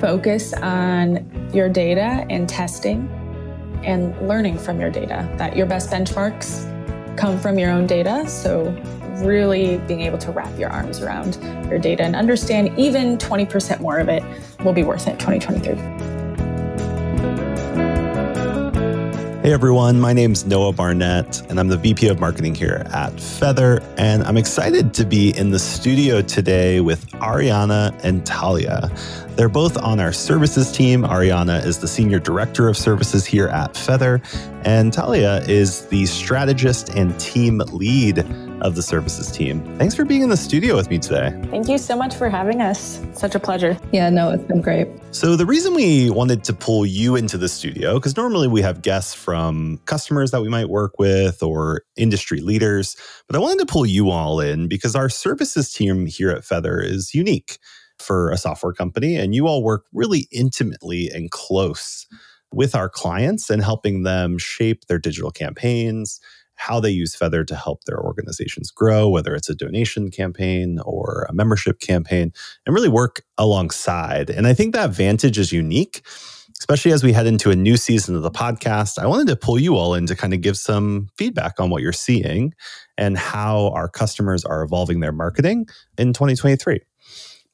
focus on your data and testing and learning from your data, that your best benchmarks come from your own data. So, really being able to wrap your arms around your data and understand even 20% more of it will be worth it 2023. Hey everyone, my name's Noah Barnett, and I'm the VP of Marketing here at Feathr. And I'm excited to be in the studio today with Ariana and Talia. They're both on our services team. Ariana is the Senior Director of Services here at Feathr, and Talia is the strategist and team lead of the services team. Thanks for being in the studio with me today. Thank you so much for having us. Such a pleasure. Yeah, no, it's been great. So, the reason we wanted to pull you into the studio, because normally we have guests from customers that we might work with or industry leaders, but I wanted to pull you all in because our services team here at Feathr is unique for a software company, and you all work really intimately and close with our clients and helping them shape their digital campaigns how they use Feathr to help their organizations grow, whether it's a donation campaign or a membership campaign, and really work alongside. And I think that vantage is unique, especially as we head into a new season of the podcast. I wanted to pull you all in to kind of give some feedback on what you're seeing and how our customers are evolving their marketing in 2023.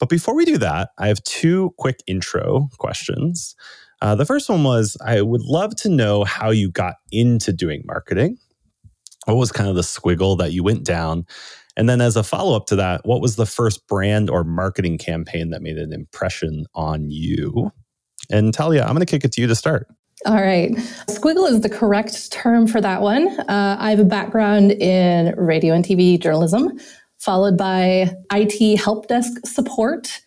But before we do that, I have two quick intro questions. Uh, the first one was I would love to know how you got into doing marketing what was kind of the squiggle that you went down? And then, as a follow up to that, what was the first brand or marketing campaign that made an impression on you? And Talia, I'm going to kick it to you to start. All right. Squiggle is the correct term for that one. Uh, I have a background in radio and TV journalism, followed by IT help desk support,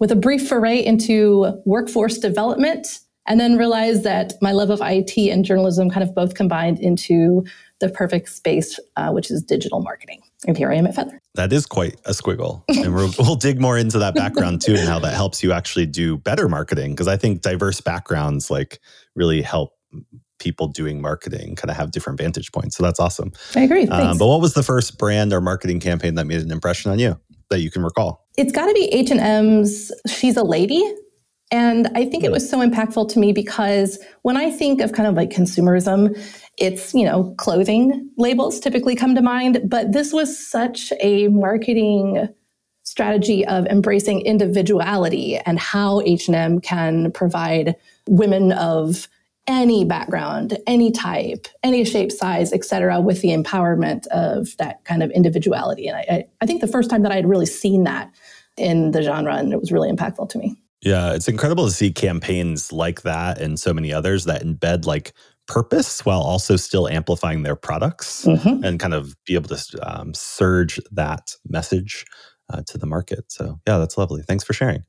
with a brief foray into workforce development, and then realized that my love of IT and journalism kind of both combined into the perfect space, uh, which is digital marketing. And here I am at Feathr. That is quite a squiggle. and we will dig more into that background too and how that helps you actually do better marketing. Because I think diverse backgrounds like really help people doing marketing kind of have different vantage points. So that's awesome. I agree. Um, but what was the first brand or marketing campaign that made an impression on you that you can recall? It's got to be H&M's She's a Lady. And I think it was so impactful to me because when I think of kind of like consumerism, it's, you know, clothing labels typically come to mind, but this was such a marketing strategy of embracing individuality and how H&M can provide women of any background, any type, any shape, size, etc., with the empowerment of that kind of individuality. And I, I think the first time that I had really seen that in the genre, and it was really impactful to me. Yeah, it's incredible to see campaigns like that and so many others that embed like purpose while also still amplifying their products mm-hmm. and kind of be able to um, surge that message uh, to the market. So, yeah, that's lovely. Thanks for sharing.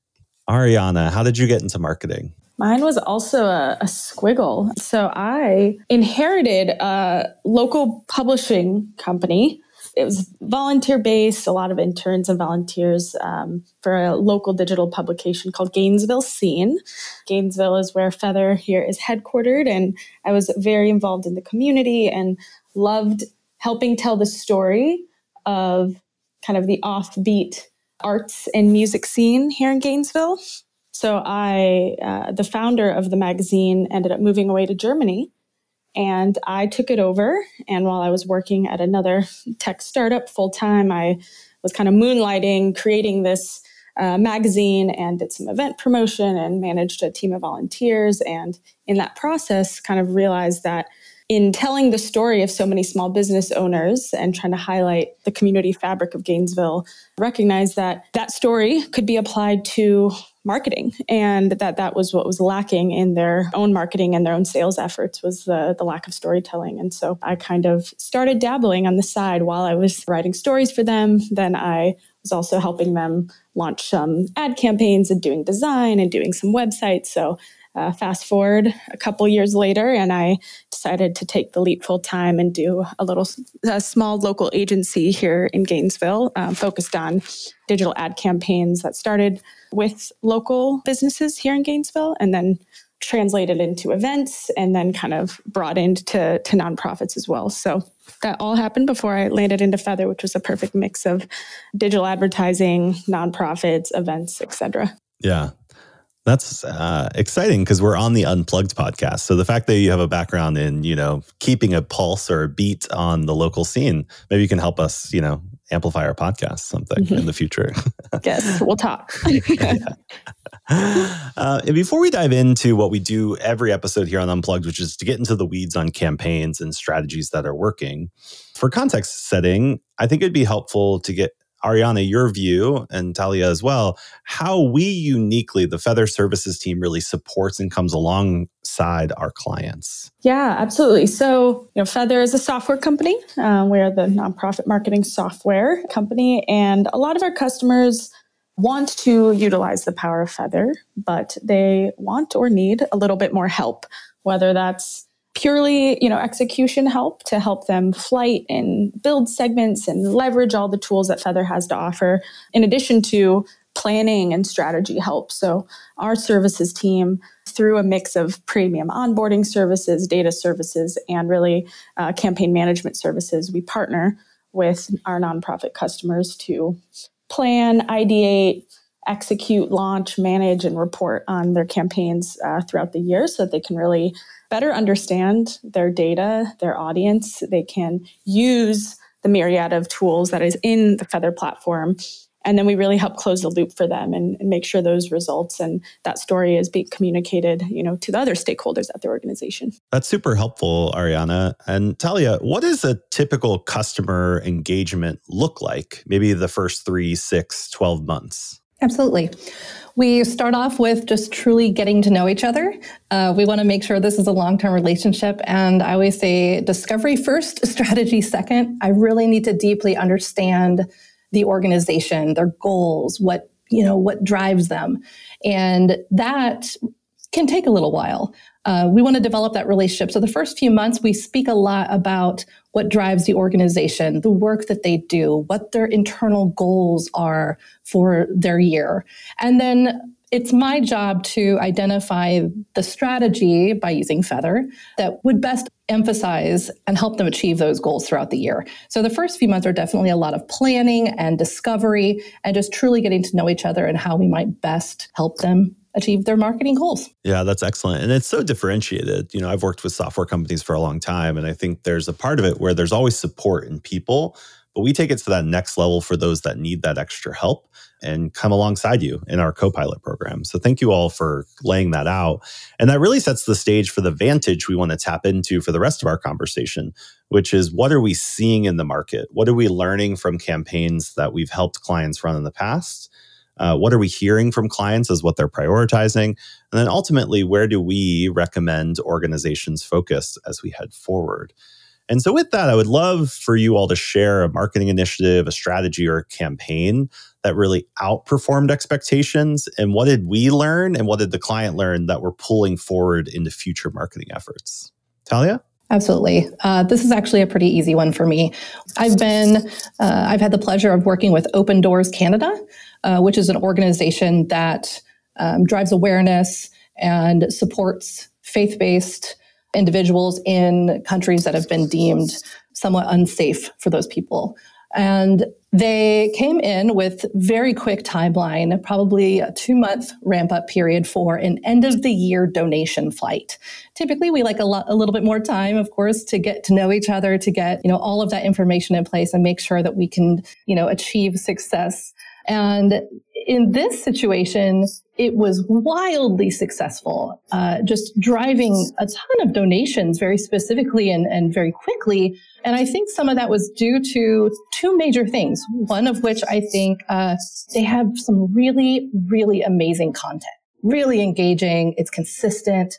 Ariana, how did you get into marketing? Mine was also a, a, squiggle. So I inherited a local publishing company it was volunteer based, a lot of interns and volunteers um, for a local digital publication called Gainesville Scene. Gainesville is where Feather here is headquartered, and I was very involved in the community and loved helping tell the story of kind of the offbeat arts and music scene here in Gainesville. So I, uh, the founder of the magazine, ended up moving away to Germany and I took it over. And while I was working at another tech startup full time, I was kind of moonlighting, creating this uh, magazine and did some event promotion and managed a team of volunteers. And in that process, kind of realized that in telling the story of so many small business owners and trying to highlight the community fabric of Gainesville, recognize that that story could be applied to marketing. And that that was what was lacking in their own marketing and their own sales efforts was the, the lack of storytelling. And so i kind of started dabbling on the side while i was writing stories for them. Then i was also helping them launch some ad campaigns and doing design and doing some websites. So uh, fast forward a couple years later, and I decided to take the leap full time and do a little a small local agency here in Gainesville, um, focused on digital ad campaigns that started with local businesses here in Gainesville, and then translated into events, and then kind of broadened into to nonprofits as well. So that all happened before I landed into Feathr, which was a perfect mix of digital advertising, nonprofits, events, etc. Yeah, That's uh, exciting because we're on the Unplugged podcast. So the fact that you have a background in, you know, keeping a pulse or a beat on the local scene, maybe you can help us, you know, amplify our podcast something mm-hmm. in the future. yes, we'll talk. uh, and before we dive into what we do every episode here on Unplugged, which is to get into the weeds on campaigns and strategies that are working, for context setting, I think it'd be helpful to get Ariana, your view, and Talia as well, how we uniquely, the Feathr Services team, really supports and comes alongside our clients. Yeah, absolutely. So, you know, Feathr is a software company. Uh, we're the nonprofit marketing software company, and a lot of our customers want to utilize the power of Feathr, but they want or need a little bit more help, whether that's purely you know execution help to help them flight and build segments and leverage all the tools that Feathr has to offer in addition to planning and strategy help. So our services team through a mix of premium onboarding services data services and really uh, campaign management services we partner with our nonprofit customers to plan ideate execute launch manage and report on their campaigns uh, throughout the year so that they can really better understand their data, their audience. They can use the myriad of tools that is in the Feathr platform. And then we really help close the loop for them and, and, make sure those results and that story is being communicated, you know, to the other stakeholders at the organization. That's super helpful, Ariana. And Talia, what does a typical customer engagement look like? Maybe the first three, six, 12 months? Absolutely. We start off with just truly getting to know each other. Uh, we want to make sure this is a long term relationship. And I always say discovery first, strategy second. I really need to deeply understand the organization, their goals, what you know what drives them and that can take a little while uh, we want to develop that relationship so the first few months we speak a lot about what drives the organization, the work that they do, what their internal goals are for their year. And then it's my job to identify the strategy by using Feathr that would best emphasize and help them achieve those goals throughout the year. So the first few months are definitely a lot of planning and discovery and just truly getting to know each other and how we might best help them achieve their marketing goals. Yeah, that's excellent. And it's so differentiated. You know, I've worked with software companies for a long time, and I think there's a part of it where there's always support in people, but we take it to that next level for those that need that extra help and come alongside you in our co-pilot program. So thank you all for laying that out. And that really sets the stage for the vantage we want to tap into for the rest of our conversation, which is what are we seeing in the market? What are we learning from campaigns that we've helped clients run in the past? Uh, what are we hearing from clients as what they're prioritizing? And then ultimately, where do we recommend organizations focus as we head forward? And so, with that, I would love for you all to share a marketing initiative, a strategy, or a campaign that really outperformed expectations. And what did we learn? And what did the client learn that we're pulling forward into future marketing efforts? Talia? Absolutely. Uh, this is actually a pretty easy one for me. I've been, uh, I've had the pleasure of working with Open Doors Canada, uh, which is an organization that um, drives awareness and supports faith based individuals in countries that have been deemed somewhat unsafe for those people. And they came in with very quick timeline, probably a two month ramp up period for an end of the year donation flight. Typically, we like a, lot, a little bit more time, of course, to get to know each other, to get you know all of that information in place, and make sure that we can you know achieve success. And in this situation, it was wildly successful, uh, just driving a ton of donations very specifically and, and very quickly. And I think some of that was due to two major things. One of which I think uh, they have some really, really amazing content, really engaging. It's consistent.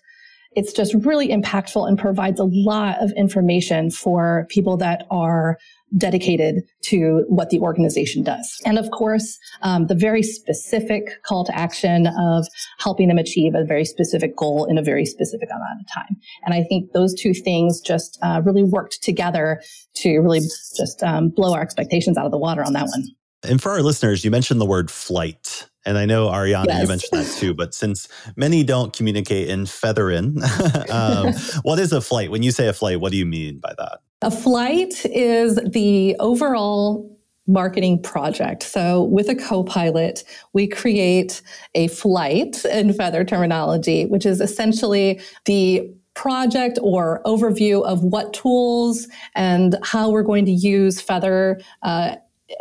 It's just really impactful and provides a lot of information for people that are dedicated to what the organization does. And of course, um, the very specific call to action of helping them achieve a very specific goal in a very specific amount of time. And I think those two things just uh, really worked together to really just um, blow our expectations out of the water on that one. And for our listeners, you mentioned the word flight. And I know Ariana, yes. you mentioned that too. But since many don't communicate in featherin, um, what is a flight? When you say a flight, what do you mean by that? A flight is the overall marketing project. So with a co-pilot, we create a flight in Feathr terminology, which is essentially the project or overview of what tools and how we're going to use Feathr uh,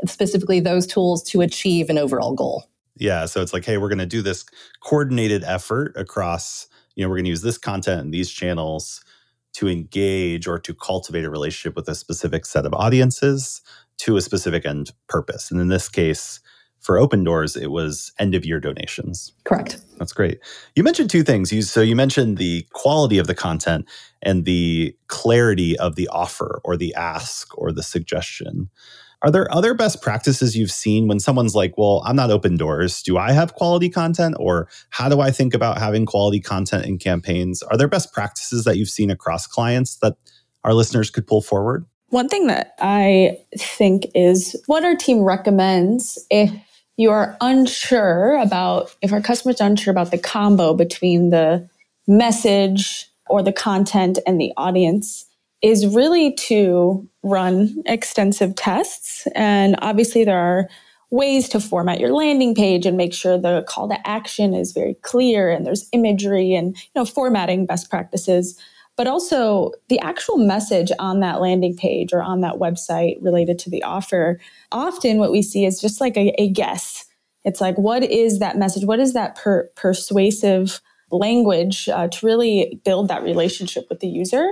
specifically those tools to achieve an overall goal yeah so it's like hey we're going to do this coordinated effort across you know we're going to use this content and these channels to engage or to cultivate a relationship with a specific set of audiences to a specific end purpose. And in this case, for open doors it was end of year donations. Correct. That's great. You mentioned two things. You, so you mentioned the quality of the content and the clarity of the offer or the ask or the suggestion. Are there other best practices you've seen when someone's like, well, I'm not open doors? Do I have quality content? Or how do I think about having quality content in campaigns? Are there best practices that you've seen across clients that our listeners could pull forward? One thing that I think is what our team recommends if you are unsure about, if our customer's unsure about the combo between the message or the content and the audience, is really to run extensive tests. And obviously, there are ways to format your landing page and make sure the call to action is very clear and there's imagery and you know formatting best practices. But also the actual message on that landing page or on that website related to the offer often what we see is just like a, a guess. It's like what is that message? What is that per- persuasive language uh, to really build that relationship with the user.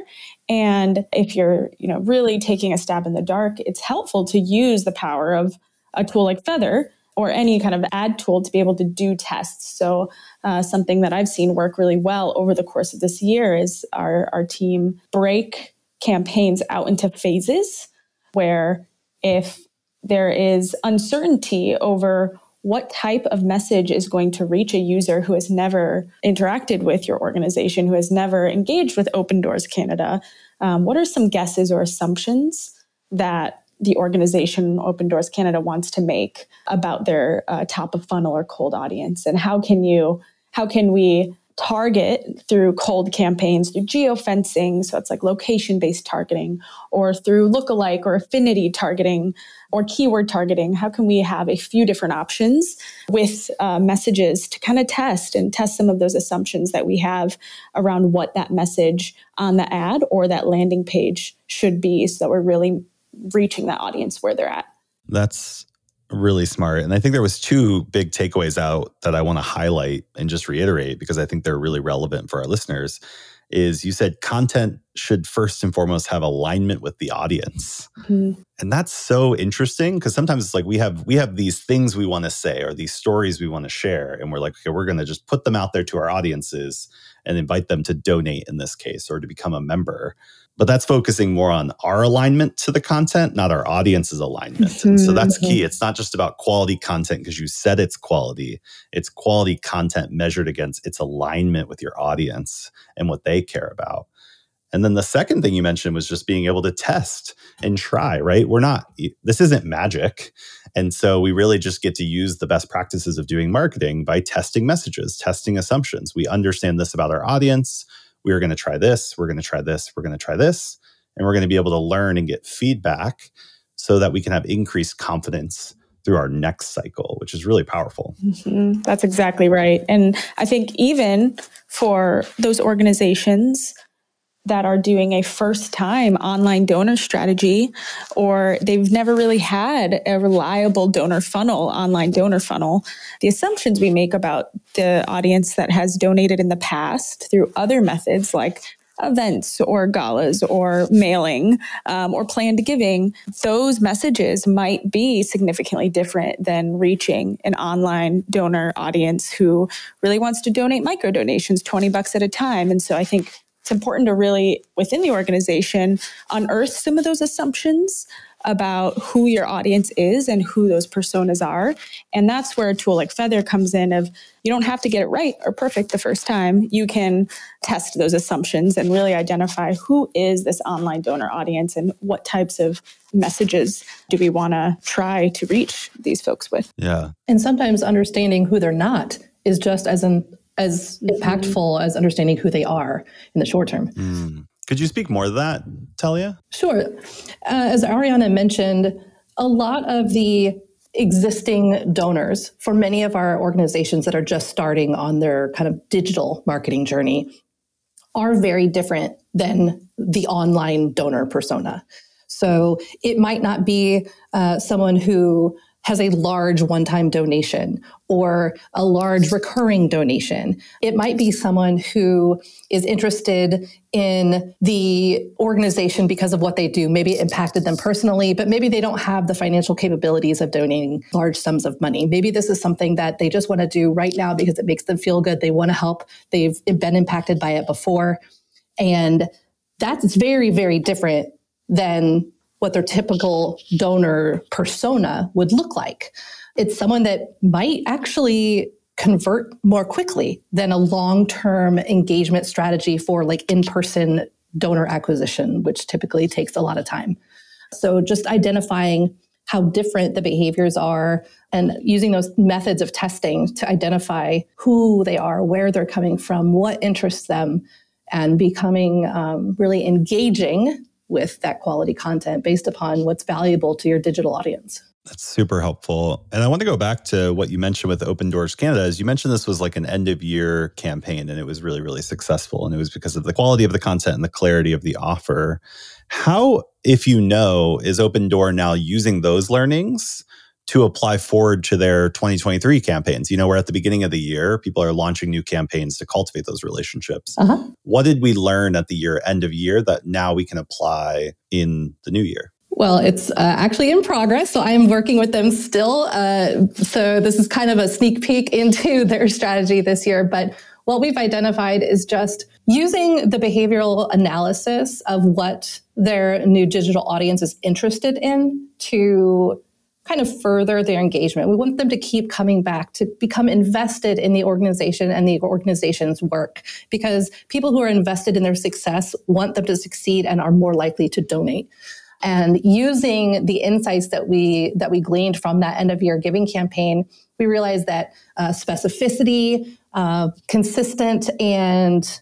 And if you're you know really taking a stab in the dark it's helpful to use the power of a tool like Feathr or any kind of ad tool to be able to do tests. So uh, something that i've seen work really well over the course of this year is our, our team break campaigns out into phases where if there is uncertainty over what type of message is going to reach a user who has never interacted with your organization, who has never engaged with Open Doors Canada? Um, what are some guesses or assumptions that the organization Open Doors Canada wants to make about their uh, top of funnel or cold audience, and how can you how can we target through cold campaigns, through geofencing, so it's like location based targeting, or through lookalike or affinity targeting or keyword targeting. How can we have a few different options with uh, messages to kind of test and test some of those assumptions that we have around what that message on the ad or that landing page should be so that we're really reaching that audience where they're at? That's really smart. And I think there was two big takeaways out that I want to highlight and just reiterate because I think they're really relevant for our listeners is you said content should first and foremost have alignment with the audience. Mm-hmm. And that's so interesting because sometimes it's like we have we have these things we want to say or these stories we want to share and we're like okay we're going to just put them out there to our audiences and invite them to donate in this case or to become a member but that's focusing more on our alignment to the content, not our audience's alignment. Mm-hmm. So that's key. It's not just about quality content because you said it's quality. It's quality content measured against its alignment with your audience and what they care about. And then the second thing you mentioned was just being able to test and try, right? We're not, this isn't magic. And so we really just get to use the best practices of doing marketing by testing messages, testing assumptions. We understand this about our audience we are going to try this, we're going to try this, we're going to try this, and we're going to be able to learn and get feedback so that we can have increased confidence through our next cycle, which is really powerful. Mm-hmm. That's exactly right. And I think even for those organizations that are doing a first time online donor strategy or they've never really had a reliable donor funnel, online donor funnel, the assumptions we make about the audience that has donated in the past through other methods like events or galas or mailing um, or planned giving, those messages might be significantly different than reaching an online donor audience who really wants to donate micro donations, 20 bucks at a time. And so I think it's important to really, within the organization, unearth some of those assumptions about who your audience is and who those personas are. And that's where a tool like Feathr comes in of you don't have to get it right or perfect the first time. You can test those assumptions and really identify who is this online donor audience and what types of messages do we want to try to reach these folks with. Yeah. And sometimes understanding who they're not is just as an as impactful as understanding who they are in the short term. Mm. Could you speak more to that, Talia? Sure. Uh, as Ariana mentioned, a lot of the existing donors for many of our organizations that are just starting on their kind of digital marketing journey are very different than the online donor persona. So it might not be uh, someone who has a large one time donation or a large recurring donation. It might be someone who is interested in the organization because of what they do. Maybe it impacted them personally, but maybe they don't have the financial capabilities of donating large sums of money. Maybe this is something that they just want to do right now because it makes them feel good. They want to help. They've been impacted by it before. And that's very, very different than what their typical donor persona would look like. It's someone that might actually convert more quickly than a long term engagement strategy for like in person donor acquisition, which typically takes a lot of time. So just identifying how different the behaviors are and using those methods of testing to identify who they are, where they're coming from, what interests them, and becoming um, really engaging with that quality content based upon what's valuable to your digital audience. That's super helpful. And I want to go back to what you mentioned with Open Doors Canada. As you mentioned, this was like an end of year campaign and it was really, really successful. And it was because of the quality of the content and the clarity of the offer. How, if you know, is Open Door now using those learnings to apply forward to their 2023 campaigns. You know, we're at the beginning of the year, people are launching new campaigns to cultivate those relationships. Uh-huh. What did we learn at the year end of year that now we can apply in the new year? Well, it's uh, actually in progress. So I'm working with them still. Uh, so this is kind of a sneak peek into their strategy this year. But what we've identified is just using the behavioral analysis of what their new digital audience is interested in to kind of further their engagement. We want them to keep coming back, to become invested in the organization and the organization's work, because people who are invested in their success want them to succeed and are more likely to donate. And using the insights that we that we gleaned from that end of year giving campaign, we realized that uh, specificity, uh, consistent, and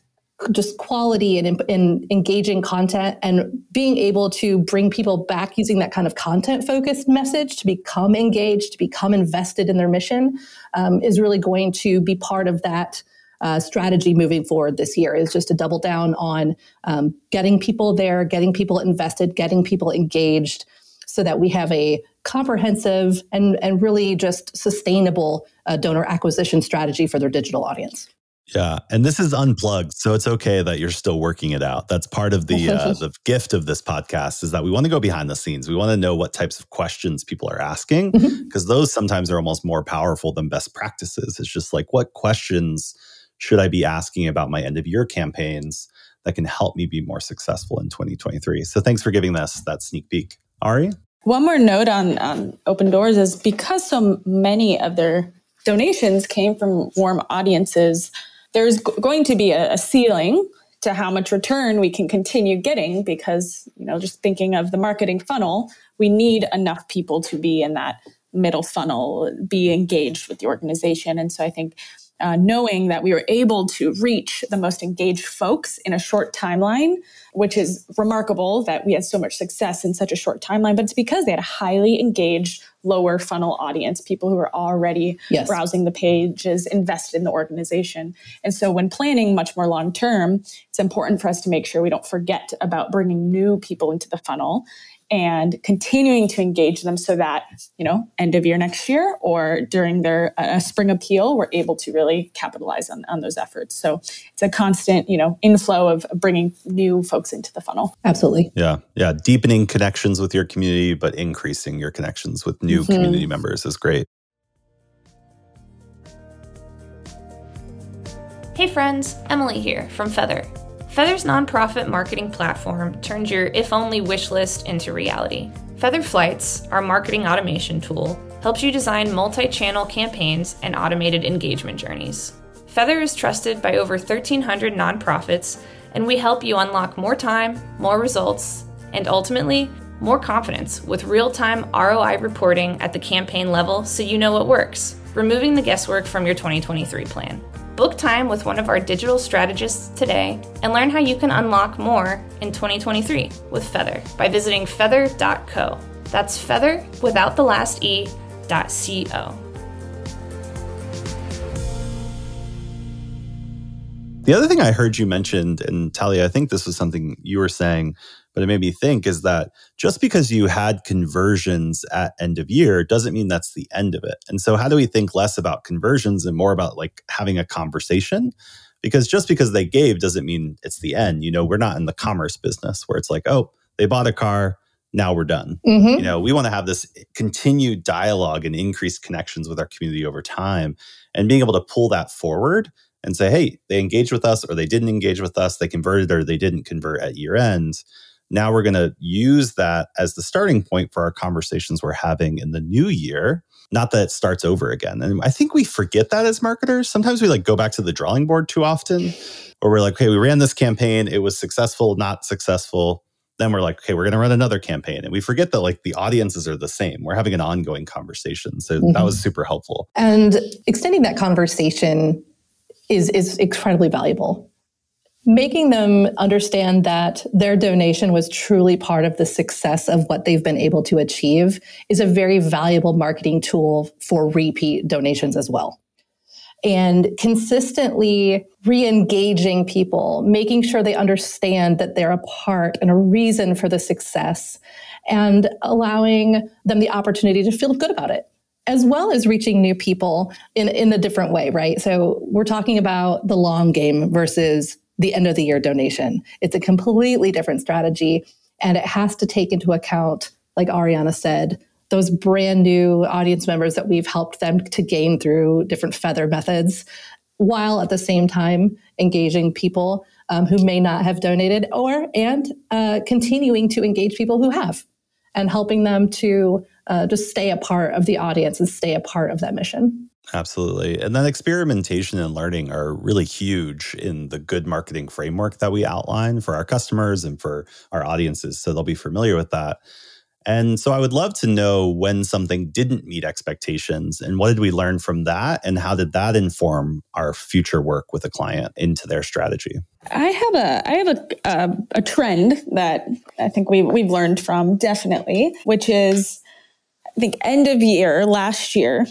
just quality and, engaging content and being able to bring people back using that kind of content focused message to become engaged, to become invested in their mission um, is really going to be part of that uh, strategy moving forward this year is just to double down on um, getting people there, getting people invested, getting people engaged so that we have a comprehensive and, and really just sustainable uh, donor acquisition strategy for their digital audience. Yeah, and this is unplugged, so it's okay that you're still working it out. That's part of the uh, the gift of this podcast is that we want to go behind the scenes. We want to know what types of questions people are asking because mm-hmm. those sometimes are almost more powerful than best practices. It's just like what questions should I be asking about my end of year campaigns that can help me be more successful in 2023. So thanks for giving us that sneak peek, Ari. One more note on, on Open Doors is because so many of their donations came from warm audiences there's going to be a, a ceiling to how much return we can continue getting because you know just thinking of the marketing funnel we need enough people to be in that middle funnel be engaged with the organization. And so i think uh, knowing that we were able to reach the most engaged folks in a short timeline, which is remarkable that we had so much success in such a short timeline. But it's because they had a highly engaged, lower funnel audience, people who are already yes. browsing the pages, invested in the organization. And so when planning much more long term, it's important for us to make sure we don't forget about bringing new people into the funnel and continuing to engage them so that you know end of year next year or during their uh, spring appeal we're able to really capitalize on, on those efforts. So it's a constant you know inflow of bringing new folks into the funnel. Absolutely. Yeah. Yeah. Deepening connections with your community but increasing your connections with new mm-hmm. community members is great. Hey friends. Emily here from Feathr Feathr's nonprofit marketing platform turns your if only wish list into reality. Feathr Flights, our marketing automation tool, helps you design multi channel campaigns and automated engagement journeys. Feathr is trusted by over 1,300 nonprofits, and we help you unlock more time, more results, and ultimately, more confidence with real time ROI reporting at the campaign level so you know what works, removing the guesswork from your 2023 plan. Book time with one of our digital strategists today and learn how you can unlock more in 2023 with Feathr by visiting feathr.co. That's feather without the last E dot co. The other thing I heard you mentioned, and Talia, I think this was something you were saying, but it made me think is that just because you had conversions at end of year doesn't mean that's the end of it. And so, how do we think less about conversions and more about like having a conversation? Because just because they gave doesn't mean it's the end. You know, we're not in the commerce business where it's like, oh, they bought a car, now we're done. Mm-hmm. You know, we want to have this continued dialogue and increased connections with our community over time and being able to pull that forward and say, hey, they engaged with us or they didn't engage with us, they converted or they didn't convert at year end. Now we're going to use that as the starting point for our conversations we're having in the new year. Not that it starts over again. And I think we forget that as marketers. Sometimes we like go back to the drawing board too often, or we're like, okay, we ran this campaign, it was successful, not successful. Then we're like, okay, we're going to run another campaign. And we forget that like the audiences are the same. We're having an ongoing conversation. So mm-hmm. that was super helpful. And extending that conversation is is incredibly valuable. Making them understand that their donation was truly part of the success of what they've been able to achieve is a very valuable marketing tool for repeat donations as well. And consistently re engaging people, making sure they understand that they're a part and a reason for the success, and allowing them the opportunity to feel good about it as well as reaching new people in, in a different way, right? So we're talking about the long game versus the end of the year donation. It's a completely different strategy. And it has to take into account, like Ariana said, those brand new audience members that we've helped them to gain through different Feathr methods, while at the same time engaging people um, who may not have donated or and uh, continuing to engage people who have and helping them to uh, just stay a part of the audience and stay a part of that mission. Absolutely. And then experimentation and learning are really huge in the good marketing framework that we outline for our customers and for our audiences. So they'll be familiar with that. And so I would love to know when something didn't meet expectations and what did we learn from that and how did that inform our future work with a client into their strategy? I have a I have a a, a trend that I think we we've learned from definitely, which is I think end of year last year,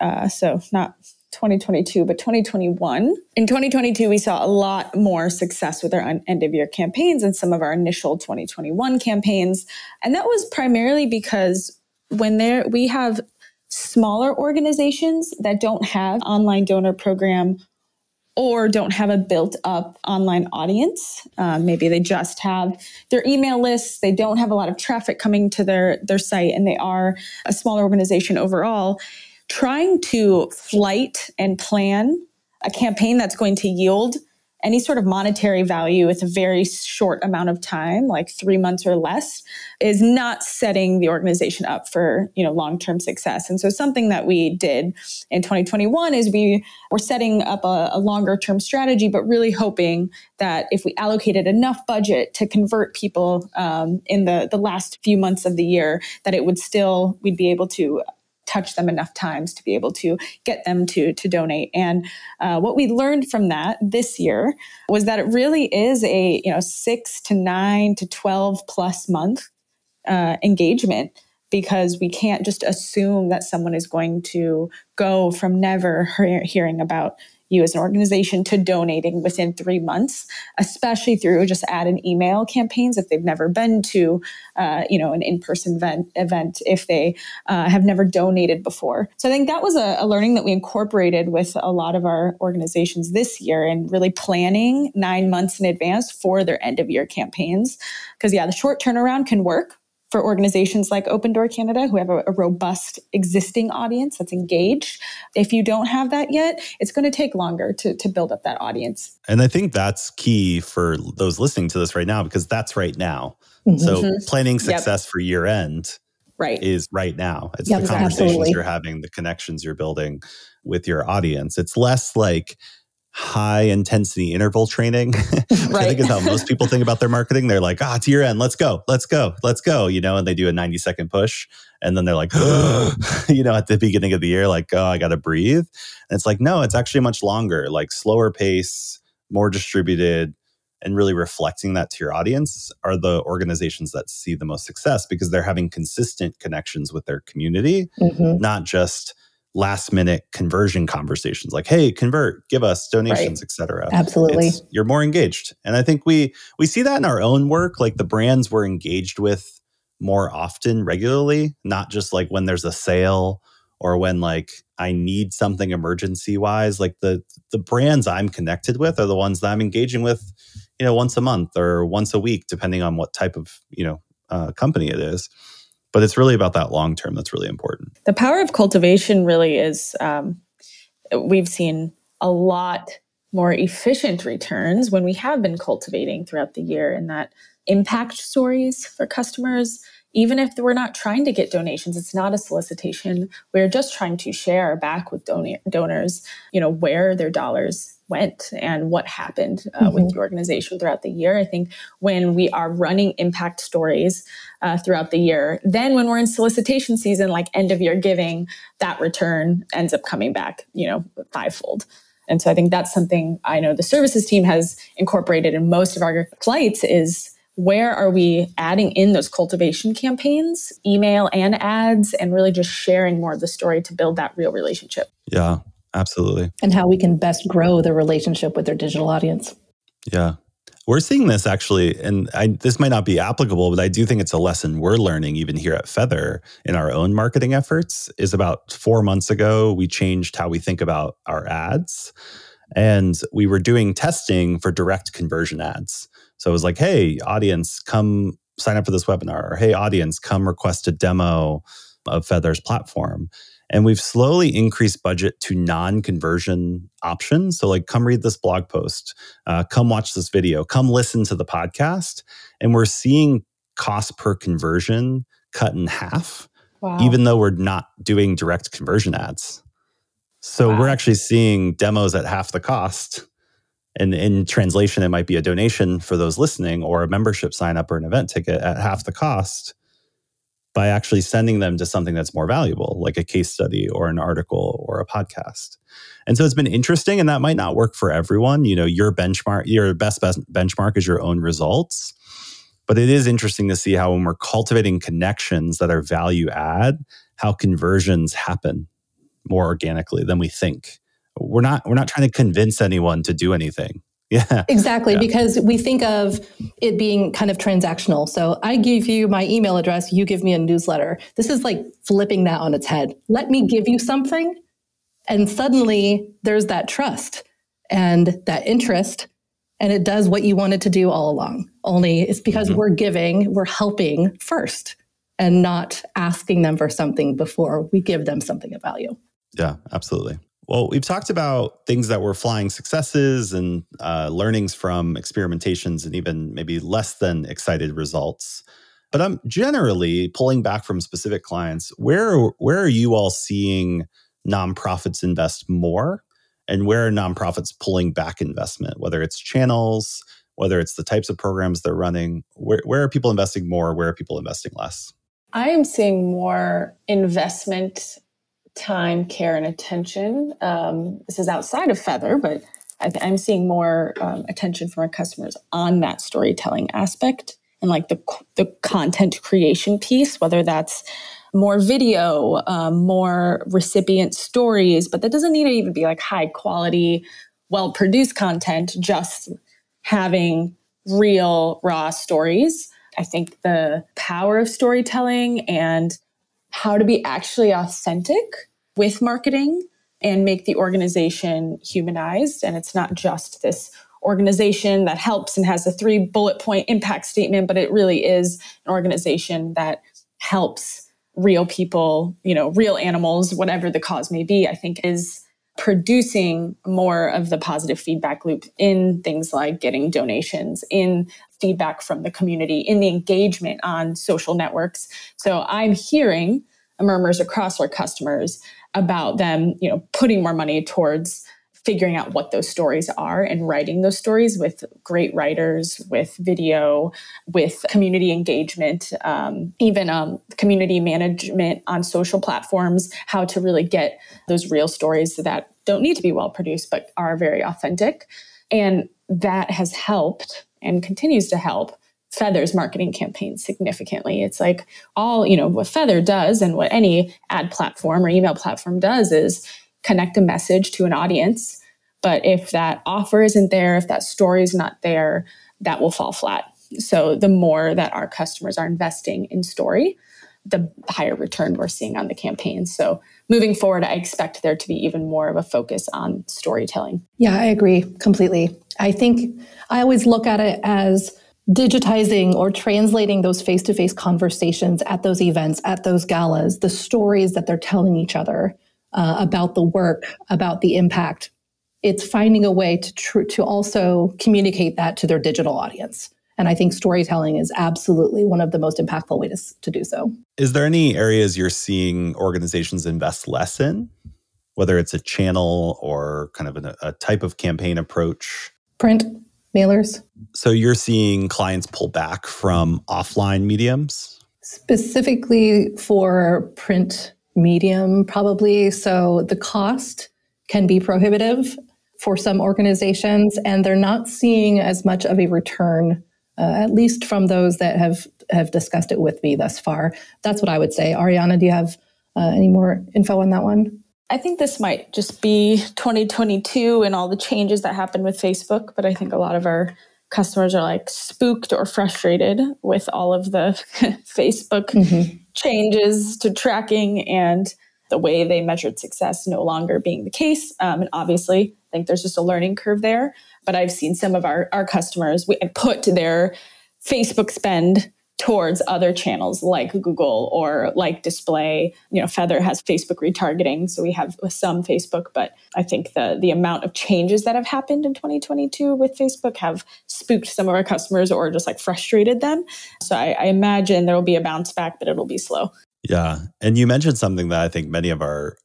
uh, so not 2022, but 2021. In 2022, we saw a lot more success with our end of year campaigns and some of our initial 2021 campaigns. And that was primarily because when there, we have smaller organizations that don't have online donor program or don't have a built up online audience. Um, maybe they just have their email lists. They don't have a lot of traffic coming to their, their site and they are a smaller organization overall. Trying to flight and plan a campaign that's going to yield any sort of monetary value with a very short amount of time, like three months or less, is not setting the organization up for you know long-term success. And so something that we did in 2021 is we were setting up a, a longer-term strategy, but really hoping that if we allocated enough budget to convert people um, in the the last few months of the year, that it would still we'd be able to touch them enough times to be able to get them to to donate. And uh, what we learned from that this year was that it really is a you know six to nine to twelve plus month uh, engagement because we can't just assume that someone is going to go from never hearing about you as an organization to donating within three months, especially through just add an email campaigns if they've never been to, uh, you know, an in-person event, event if they uh, have never donated before. So I think that was a, a learning that we incorporated with a lot of our organizations this year and really planning nine months in advance for their end of year campaigns. Because yeah, the short turnaround can work for organizations like Open Door Canada, who have a, a, robust existing audience that's engaged. If you don't have that yet, it's going to take longer to, to build up that audience. And I think that's key for those listening to this right now, because that's right now. Mm-hmm. So planning success yep. for year end right. is right now. It's yep, the conversations absolutely. you're having, the connections you're building with your audience. It's less like, high intensity interval training, right. I think is how most people think about their marketing. They're like, ah, oh, it's year end. Let's go. Let's go. Let's go. You know, and they do a 90 second push. And then they're like, you know, at the beginning of the year, like, oh, I got to breathe. And it's like, no, it's actually much longer, like slower pace, more distributed. and really reflecting that to your audience are the organizations that see the most success because they're having consistent connections with their community, mm-hmm. not just last minute conversion conversations like hey convert give us donations right. etc absolutely it's, you're more engaged and i think we we see that in our own work like the brands we're engaged with more often regularly not just like when there's a sale or when like I need something emergency wise, like the the brands I'm connected with are the ones that I'm engaging with, you know, once a month or once a week, depending on what type of you know uh, company it is. But it's really about that long term that's really important. The power of cultivation really is. Um, we've seen a lot more efficient returns when we have been cultivating throughout the year, and that impact stories for customers even if we're not trying to get donations it's not a solicitation we're just trying to share back with don- donors you know where their dollars went and what happened uh, mm-hmm. with the organization throughout the year i think when we are running impact stories uh, throughout the year then when we're in solicitation season like end of year giving that return ends up coming back you know fivefold and so i think that's something i know the services team has incorporated in most of our flights is where are we adding in those cultivation campaigns, email and ads, and really just sharing more of the story to build that real relationship? Yeah, absolutely. And how we can best grow the relationship with their digital audience. Yeah. We're seeing this actually, and I, this might not be applicable, but I do think it's a lesson we're learning even here at Feathr in our own marketing efforts. Is about four months ago, we changed how we think about our ads. And we were doing testing for direct conversion ads. So it was like, hey, audience, come sign up for this webinar. Or, hey, audience, come request a demo of Feathr's platform. And we've slowly increased budget to non conversion options. So, like, come read this blog post, uh, come watch this video, come listen to the podcast. And we're seeing cost per conversion cut in half, wow. even though we're not doing direct conversion ads. So, wow. we're actually seeing demos at half the cost and in translation, it might be a donation for those listening or a membership sign up or an event ticket at half the cost by actually sending them to something that's more valuable, like a case study or an article or a podcast. And so it's been interesting, and that might not work for everyone. You know, your benchmark, your best, best benchmark is your own results. But it is interesting to see how when we're cultivating connections that are value add, how conversions happen more organically than we think we're not we're not trying to convince anyone to do anything yeah. Exactly yeah. because we think of it being kind of transactional. So i give you my email address you give me a newsletter. This is like flipping that on its head. Let me give you something and suddenly there's that trust and that interest and it does what you wanted to do all along. Only it's because mm-hmm. we're giving we're helping first and not asking them for something before we give them something of value. Yeah absolutely well, we've talked about things that were flying successes and uh, learnings from experimentations and even maybe less than excited results. But I'm generally pulling back from specific clients. Where where are you all seeing nonprofits invest more, and where are nonprofits pulling back investment? Whether it's channels, whether it's the types of programs they're running, where where are people investing more? Where are people investing less? I am seeing more investment time, care, and attention. Um, this is outside of Feathr, but I am seeing more um, attention from our customers on that storytelling aspect and like the the content creation piece, whether that's more video, um, more recipient stories, but that doesn't need to even be like high quality, well produced content. Just having real raw stories. I think the power of storytelling and how to be actually authentic with marketing and make the organization humanized. And it's not just this organization that helps and has a three bullet point impact statement, but it really is an organization that helps real people, you know, real animals, whatever the cause may be, I think is producing more of the positive feedback loop in things like getting donations, in feedback from the community, in the engagement on social networks. So I'm hearing murmurs across our customers about them, you know, putting more money towards figuring out what those stories are and writing those stories with great writers, with video, with community engagement, um, even um, community management on social platforms, how to really get those real stories that don't need to be well produced, but are very authentic. And that has helped and continues to help Feathr's marketing campaign significantly. It's like all, you know, what Feathr does and what any ad platform or email platform does is connect a message to an audience. But if that offer isn't there, if that story is not there, that will fall flat. So the more that our customers are investing in story, the higher return we're seeing on the campaign. So moving forward, I expect there to be even more of a focus on storytelling. Yeah, I agree completely. I think I always look at it as digitizing or translating those face to face conversations at those events, at those galas, the stories that they're telling each other uh, about the work, about the impact. It's finding a way to, tr- to also communicate that to their digital audience. And I think storytelling is absolutely one of the most impactful ways to do so. Is there any areas you're seeing organizations invest less in, whether it's a channel or kind of an, a type of campaign approach? Print, mailers. So you're seeing clients pull back from offline mediums? Specifically for print medium, probably. So the cost can be prohibitive for some organizations, and they're not seeing as much of a return uh, at least from those that have have discussed it with me thus far. That's what I would say. Ariana, do you have uh, any more info on that one? I think this might just be 2022 and all the changes that happened with Facebook, but I think a lot of our customers are like spooked or frustrated with all of the Facebook mm-hmm. changes to tracking and the way they measured success no longer being the case. Um, and obviously, I think there's just a learning curve there but I've seen some of our, our customers put their Facebook spend towards other channels like Google or like display. You know, Feathr has Facebook retargeting, so we have some Facebook, but I think the the amount of changes that have happened in 2022 with Facebook have spooked some of our customers or just like frustrated them. So I, I imagine there will be a bounce back, but it'll be slow. Yeah. And you mentioned something that I think many of our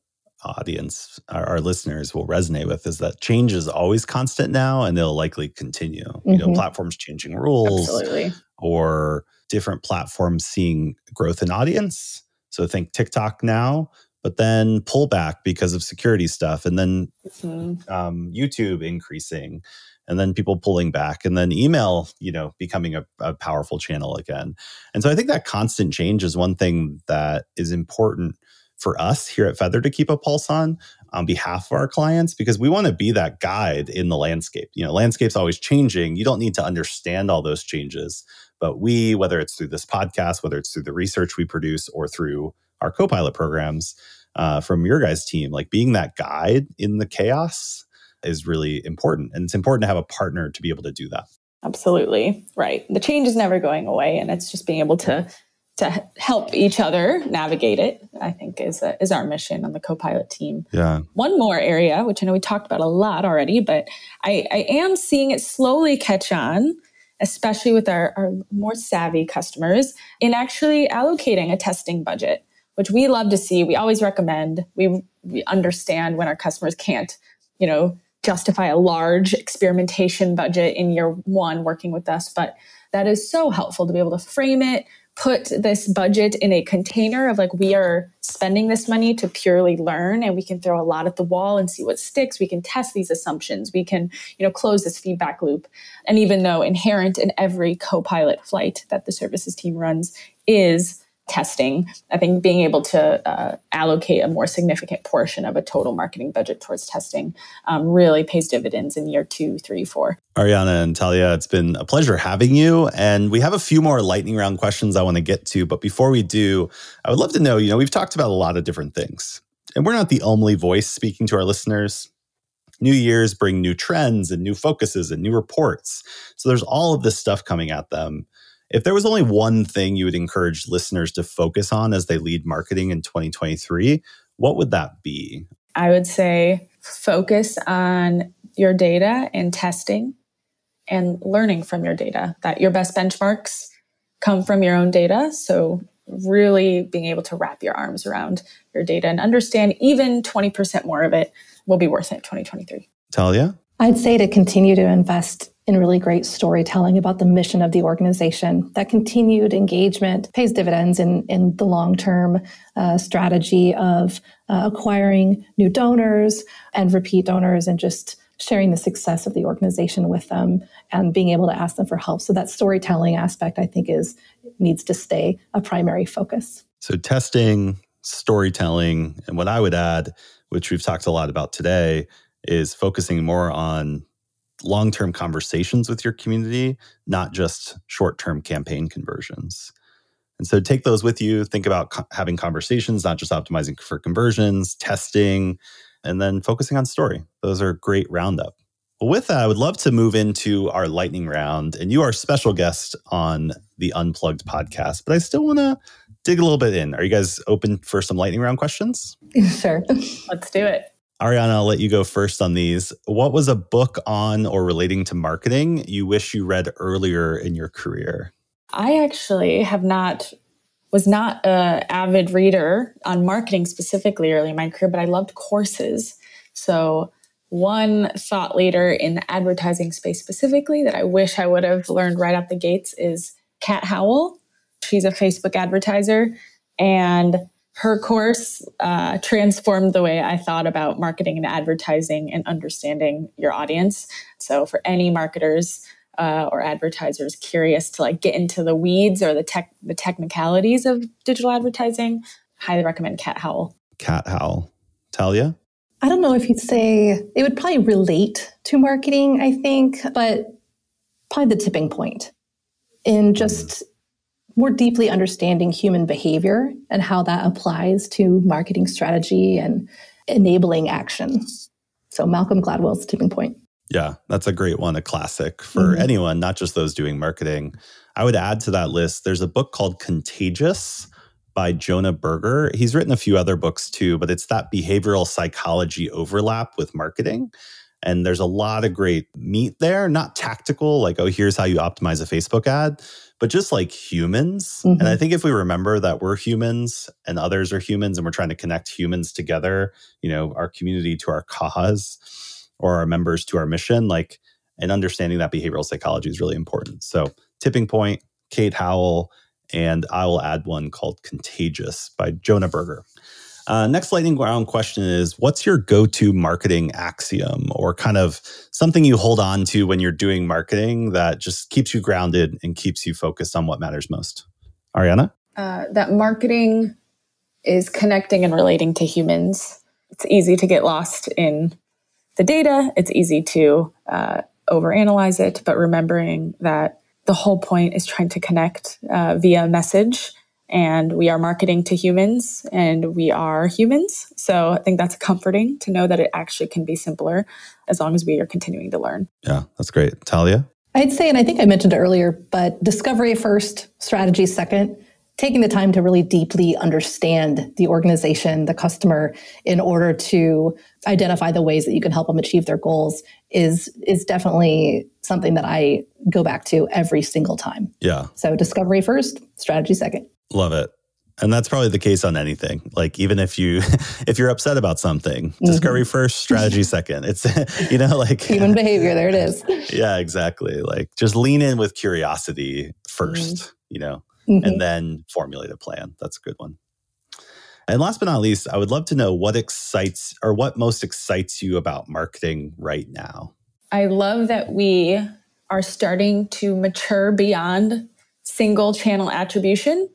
audience, our, our, listeners will resonate with is that change is always constant now and they'll likely continue. Mm-hmm. You know, mm-hmm. platforms changing rules Absolutely. or different platforms seeing growth in audience. So think TikTok now, but then pull back because of security stuff and then mm-hmm. um, YouTube increasing and then people pulling back and then email you know becoming a, a, powerful channel again and so i think that constant change is one thing that is important for us here at Feathr to keep a pulse on on behalf of our clients because we want to be that guide in the landscape. You know, landscape's always changing. You don't need to understand all those changes, but we, whether it's through this podcast, whether it's through the research we produce or through our co-pilot programs uh, from your guys' team, like being that guide in the chaos is really important. And it's important to have a partner to be able to do that. Absolutely. Right. The change is never going away. And it's just being able to to help each other navigate it i think is a, is our mission on the co-pilot team. Yeah. One more area which i know we talked about a lot already but i, I am seeing it slowly catch on especially with our, our more savvy customers in actually allocating a testing budget which we love to see. We always recommend we, we understand when our customers can't you know justify a large experimentation budget in year one working with us but that is so helpful to be able to frame it put this budget in a container of like we are spending this money to purely learn and we can throw a lot at the wall and see what sticks. We can test these assumptions. We can you know close this feedback loop. And even though inherent in every co-pilot flight that the services team runs is testing. I think being able to uh, allocate a more significant portion of a total marketing budget towards testing um, really pays dividends in year two, three, four. Ariana and Talia, it's been a pleasure having you. And we have a few more lightning round questions I want to get to. But before we do, I would love to know you know, we've talked about a lot of different things, and we're not the only voice speaking to our listeners. New years bring new trends and new focuses and new reports. So there's all of this stuff coming at them. If there was only one thing you would encourage listeners to focus on as they lead marketing in 2023, what would that be? I would say focus on your data and testing and learning from your data, that your best benchmarks come from your own data. So, really being able to wrap your arms around your data and understand even 20% more of it will be worth it 2023. Talia? I'd say to continue to invest in really great storytelling about the mission of the organization. That continued engagement pays dividends in, in the long term uh, strategy of uh, acquiring new donors and repeat donors and just sharing the success of the organization with them and being able to ask them for help. So that storytelling aspect, I think, is needs to stay a primary focus. So testing, storytelling, and what I would add, which we've talked a lot about today, is focusing more on long term conversations with your community, not just short term campaign conversions. And so take those with you. Think about co- having conversations, not just optimizing for conversions, testing, and then focusing on story. Those are great roundup. Well, with that, I would love to move into our lightning round. And you are a special guest on the Unplugged podcast, but I still want to dig a little bit in. Are you guys open for some lightning round questions? Sure. Let's do it. Ariana, I'll let you go first on these. What was a book on or relating to marketing you wish you read earlier in your career? I actually have not was not a avid reader on marketing specifically early in my career, but I loved courses. So one thought leader in the advertising space specifically that I wish I would have learned right out the gates is Cat Howell. She's a Facebook advertiser, and her course uh, transformed the way I thought about marketing and advertising and understanding your audience. So, for any marketers uh, or advertisers curious to like get into the weeds or the tech the technicalities of digital advertising, highly recommend Cat Howell. Cat Howell. Talia? I don't know if you'd say it would probably relate to marketing, I think, but probably the tipping point in just more deeply understanding human behavior and how that applies to marketing strategy and enabling action. So Malcolm Gladwell's tipping point. Yeah, that's a great one, a classic for mm-hmm. anyone, not just those doing marketing. I would add to that list, there's a book called Contagious by Jonah Berger. He's written a few other books too, but it's that behavioral psychology overlap with marketing. And there's a lot of great meat there, not tactical, like, oh, here's how you optimize a Facebook ad, but just like humans. Mm-hmm. And I mm-hmm. think if we remember that we're humans and others are humans and we're trying to connect humans together, you know, our community to our cause, or our members to our mission, like, and understanding that behavioral psychology is really important. So, Tipping Point, Kate Howell, and I will add one called Contagious by Jonah Berger. Uh, next lightning round question is What's your go to marketing axiom or kind of something you hold on to when you're doing marketing that just keeps you grounded and keeps you focused on what matters most? Ariana? Uh, that marketing is connecting and relating to humans. It's easy to get lost in the data, it's easy to uh, overanalyze it, but remembering that the whole point is trying to connect uh, via message. And we are marketing to humans and we are humans. So I think that's comforting to know that it actually can be simpler as long as we are continuing to learn. Yeah, that's great. Talia? I'd say, and I think I mentioned it earlier, but discovery first, strategy second taking the time to really deeply understand the organization, the customer, in order to identify the ways that you can help them achieve their goals is is definitely something that I go back to every single time. Yeah. So discovery first, strategy second. Love it. And that's probably the case on anything. Like even if you if you're upset about something, mm-hmm. discovery first, strategy second. It's you know like human behavior. There it is. Yeah, exactly. Like just lean in with curiosity 1st mm-hmm. You know, mm-hmm. and then formulate a plan. That's a good one. And last but not least, I would love to know what excites or what most excites you about marketing right now. I love that we are starting to mature beyond single channel attribution.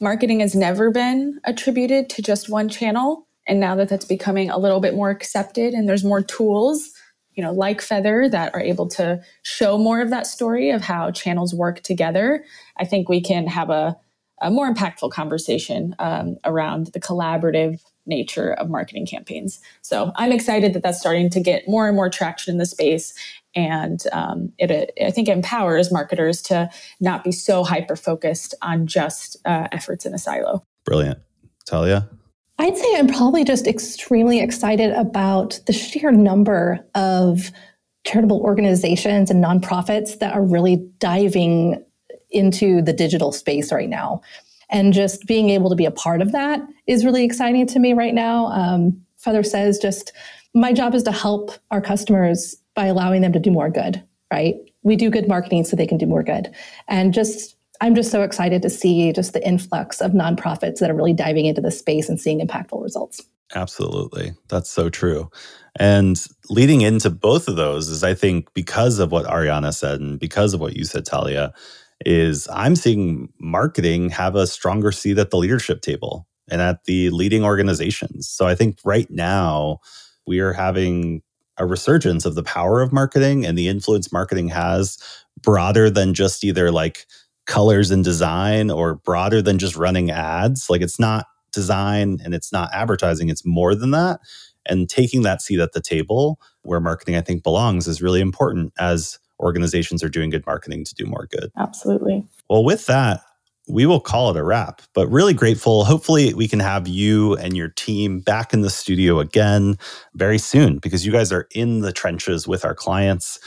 Marketing has never been attributed to just one channel. And now that that's becoming a little bit more accepted and there's more tools you know, like Feathr that are able to show more of that story of how channels work together, I think we can have a, a more impactful conversation um, around the collaborative nature of marketing campaigns. So I'm excited that that's starting to get more and more traction in the space. And um, it, I think, empowers marketers to not be so hyper focused on just uh, efforts in a silo. Brilliant. Talia? I'd say I'm probably just extremely excited about the sheer number of charitable organizations and nonprofits that are really diving into the digital space right now. And just being able to be a part of that is really exciting to me right now. Um, Feathr says, just my job is to help our customers by allowing them to do more good, right? We do good marketing so they can do more good. And just I'm just so excited to see just the influx of nonprofits that are really diving into the space and seeing impactful results. Absolutely. That's so true. And leading into both of those is, I think, because of what Ariana said and because of what you said, Talia, is I'm seeing marketing have a stronger seat at the leadership table and at the leading organizations. So I think right now we are having a resurgence of the power of marketing and the influence marketing has broader than just either like colors and design or broader than just running ads. Like it's not design and it's not advertising, it's more than that. And taking that seat at the table where marketing, I think, belongs is really important as organizations are doing good marketing to do more good. Absolutely. Well, with that, we will call it a wrap, but really grateful. Hopefully, we can have you and your team back in the studio again very soon because you guys are in the trenches with our clients,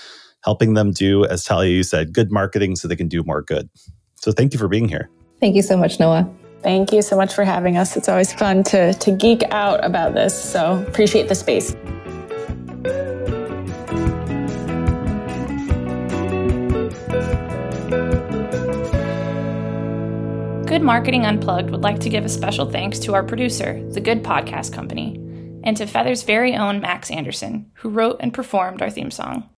helping them do, as Talia, you said, good marketing so they can do more good. So, thank you for being here. Thank you so much, Noah. Thank you so much for having us. It's always fun to, to geek out about this. So, appreciate the space. Good Marketing Unplugged would like to give a special thanks to our producer, The Good Podcast Company, and to Feathr's very own Max Anderson, who wrote and performed our theme song.